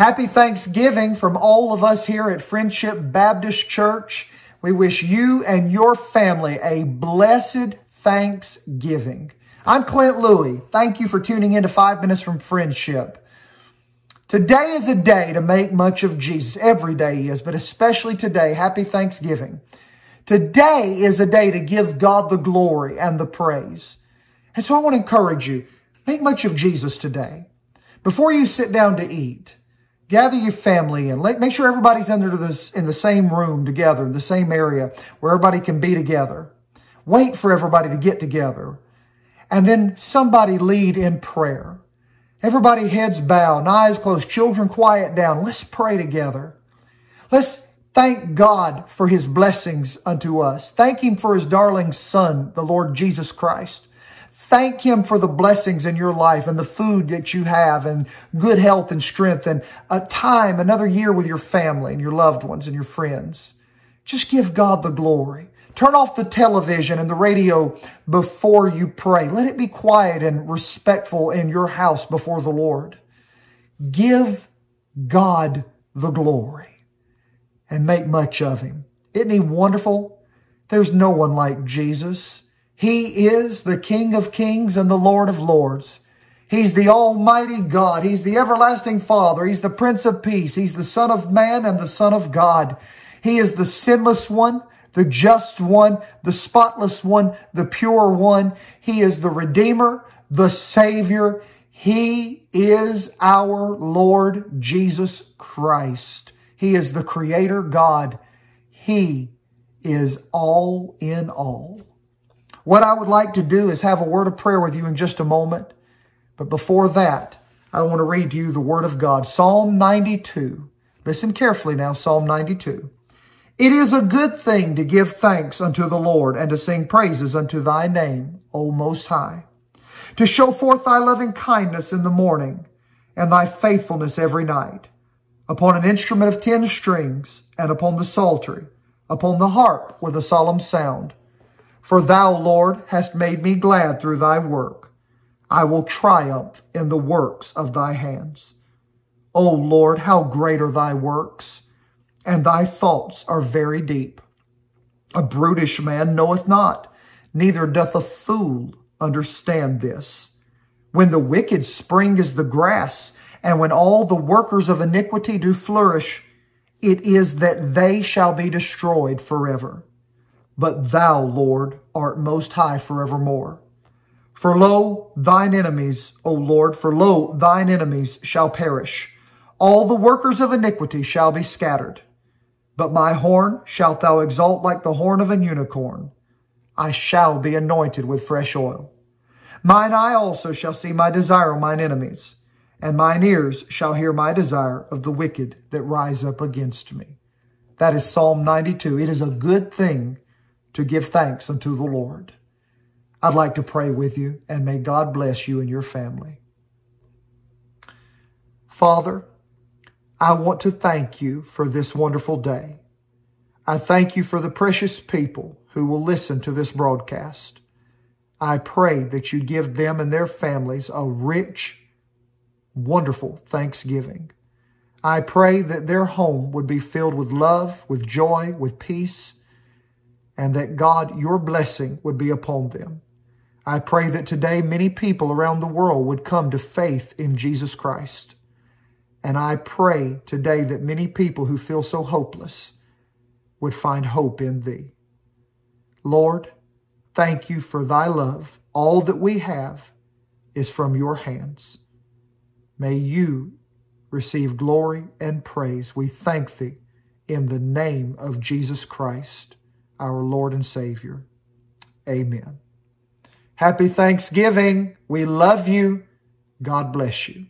Happy Thanksgiving from all of us here at Friendship Baptist Church. We wish you and your family a blessed Thanksgiving. I'm Clint Louie. Thank you for tuning in to Five Minutes from Friendship. Today is a day to make much of Jesus. Every day is, but especially today. Happy Thanksgiving. Today is a day to give God the glory and the praise. And so I want to encourage you, make much of Jesus today. Before you sit down to eat, gather your family and make sure everybody's under this in the same room together, in the same area where everybody can be together. Wait for everybody to get together. And then somebody lead in prayer. Everybody heads bowed, eyes closed, children quiet down. Let's pray together. Let's thank God for his blessings unto us. Thank him for his darling son, the Lord Jesus Christ. Thank Him for the blessings in your life and the food that you have and good health and strength and a time, another year with your family and your loved ones and your friends. Just give God the glory. Turn off the television and the radio before you pray. Let it be quiet and respectful in your house before the Lord. Give God the glory and make much of Him. Isn't He wonderful? There's no one like Jesus. He is the King of kings and the Lord of lords. He's the Almighty God. He's the everlasting Father. He's the Prince of Peace. He's the Son of Man and the Son of God. He is the sinless one, the just one, the spotless one, the pure one. He is the Redeemer, the Savior. He is our Lord Jesus Christ. He is the Creator God. He is all in all. What I would like to do is have a word of prayer with you in just a moment. But before that, I want to read to you the word of God. Psalm 92. Listen carefully now, Psalm 92. It is a good thing to give thanks unto the Lord and to sing praises unto thy name, O Most High. To show forth thy loving kindness in the morning and thy faithfulness every night. Upon an instrument of ten strings and upon the psaltery, upon the harp with a solemn sound for thou, Lord, hast made me glad through thy work. I will triumph in the works of thy hands. O Lord, how great are thy works, and thy thoughts are very deep. A brutish man knoweth not, neither doth a fool understand this. When the wicked spring as the grass, and when all the workers of iniquity do flourish, it is that they shall be destroyed forever. But thou, Lord, art most high forevermore. For lo, thine enemies, O Lord, for lo, thine enemies shall perish. All the workers of iniquity shall be scattered. But my horn shalt thou exalt like the horn of an unicorn. I shall be anointed with fresh oil. Mine eye also shall see my desire of mine enemies, and mine ears shall hear my desire of the wicked that rise up against me. That is Psalm 92. It is a good thing to give thanks unto the Lord. I'd like to pray with you, and may God bless you and your family. Father, I want to thank you for this wonderful day. I thank you for the precious people who will listen to this broadcast. I pray that you give them and their families a rich, wonderful Thanksgiving. I pray that their home would be filled with love, with joy, with peace, and that God, your blessing would be upon them. I pray that today many people around the world would come to faith in Jesus Christ. And I pray today that many people who feel so hopeless would find hope in thee. Lord, thank you for thy love. All that we have is from your hands. May you receive glory and praise. We thank thee in the name of Jesus Christ our Lord and Savior. Amen. Happy Thanksgiving. We love you. God bless you.